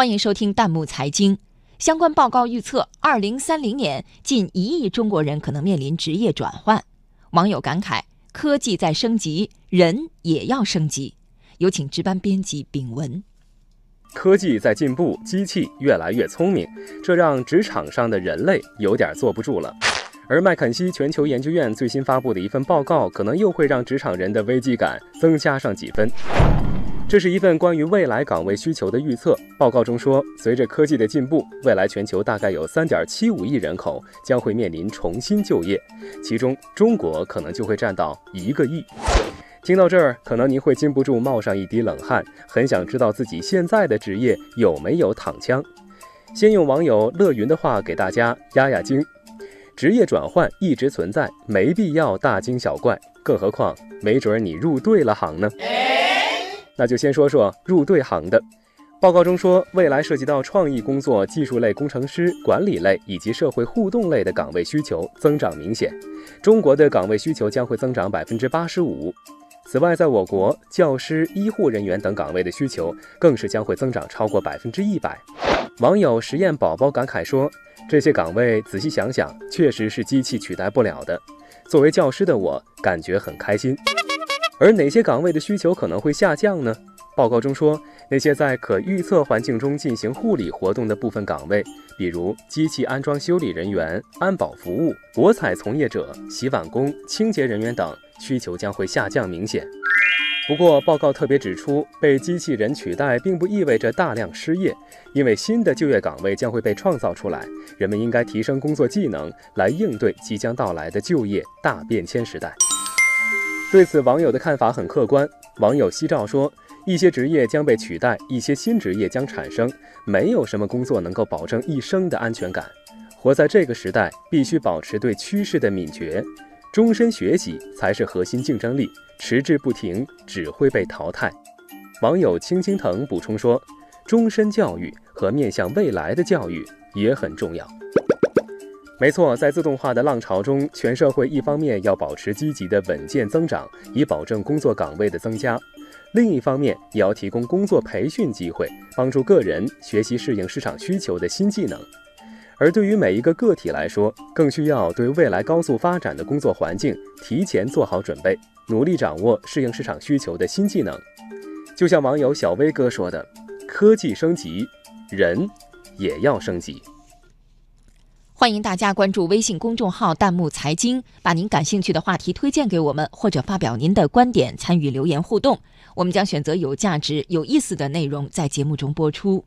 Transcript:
欢迎收听弹幕财经。相关报告预测，二零三零年近一亿中国人可能面临职业转换。网友感慨：科技在升级，人也要升级。有请值班编辑丙文。科技在进步，机器越来越聪明，这让职场上的人类有点坐不住了。而麦肯锡全球研究院最新发布的一份报告，可能又会让职场人的危机感增加上几分。这是一份关于未来岗位需求的预测。报告中说，随着科技的进步，未来全球大概有3.75亿人口将会面临重新就业，其中中国可能就会占到一个亿。听到这儿，可能您会禁不住冒上一滴冷汗，很想知道自己现在的职业有没有躺枪。先用网友乐云的话给大家压压惊：职业转换一直存在，没必要大惊小怪，更何况没准你入对了行呢。那就先说说入对行的。报告中说，未来涉及到创意工作、技术类工程师、管理类以及社会互动类的岗位需求增长明显，中国的岗位需求将会增长百分之八十五。此外，在我国，教师、医护人员等岗位的需求更是将会增长超过百分之一百。网友实验宝宝感慨说：“这些岗位仔细想想，确实是机器取代不了的。作为教师的我，感觉很开心。”而哪些岗位的需求可能会下降呢？报告中说，那些在可预测环境中进行护理活动的部分岗位，比如机器安装修理人员、安保服务、博彩从业者、洗碗工、清洁人员等，需求将会下降明显。不过，报告特别指出，被机器人取代并不意味着大量失业，因为新的就业岗位将会被创造出来，人们应该提升工作技能，来应对即将到来的就业大变迁时代。对此，网友的看法很客观。网友夕照说：“一些职业将被取代，一些新职业将产生，没有什么工作能够保证一生的安全感。活在这个时代，必须保持对趋势的敏觉，终身学习才是核心竞争力。迟滞不停，只会被淘汰。”网友青青藤补充说：“终身教育和面向未来的教育也很重要。”没错，在自动化的浪潮中，全社会一方面要保持积极的稳健增长，以保证工作岗位的增加；另一方面也要提供工作培训机会，帮助个人学习适应市场需求的新技能。而对于每一个个体来说，更需要对未来高速发展的工作环境提前做好准备，努力掌握适应市场需求的新技能。就像网友小威哥说的：“科技升级，人也要升级。”欢迎大家关注微信公众号“弹幕财经”，把您感兴趣的话题推荐给我们，或者发表您的观点，参与留言互动。我们将选择有价值、有意思的内容在节目中播出。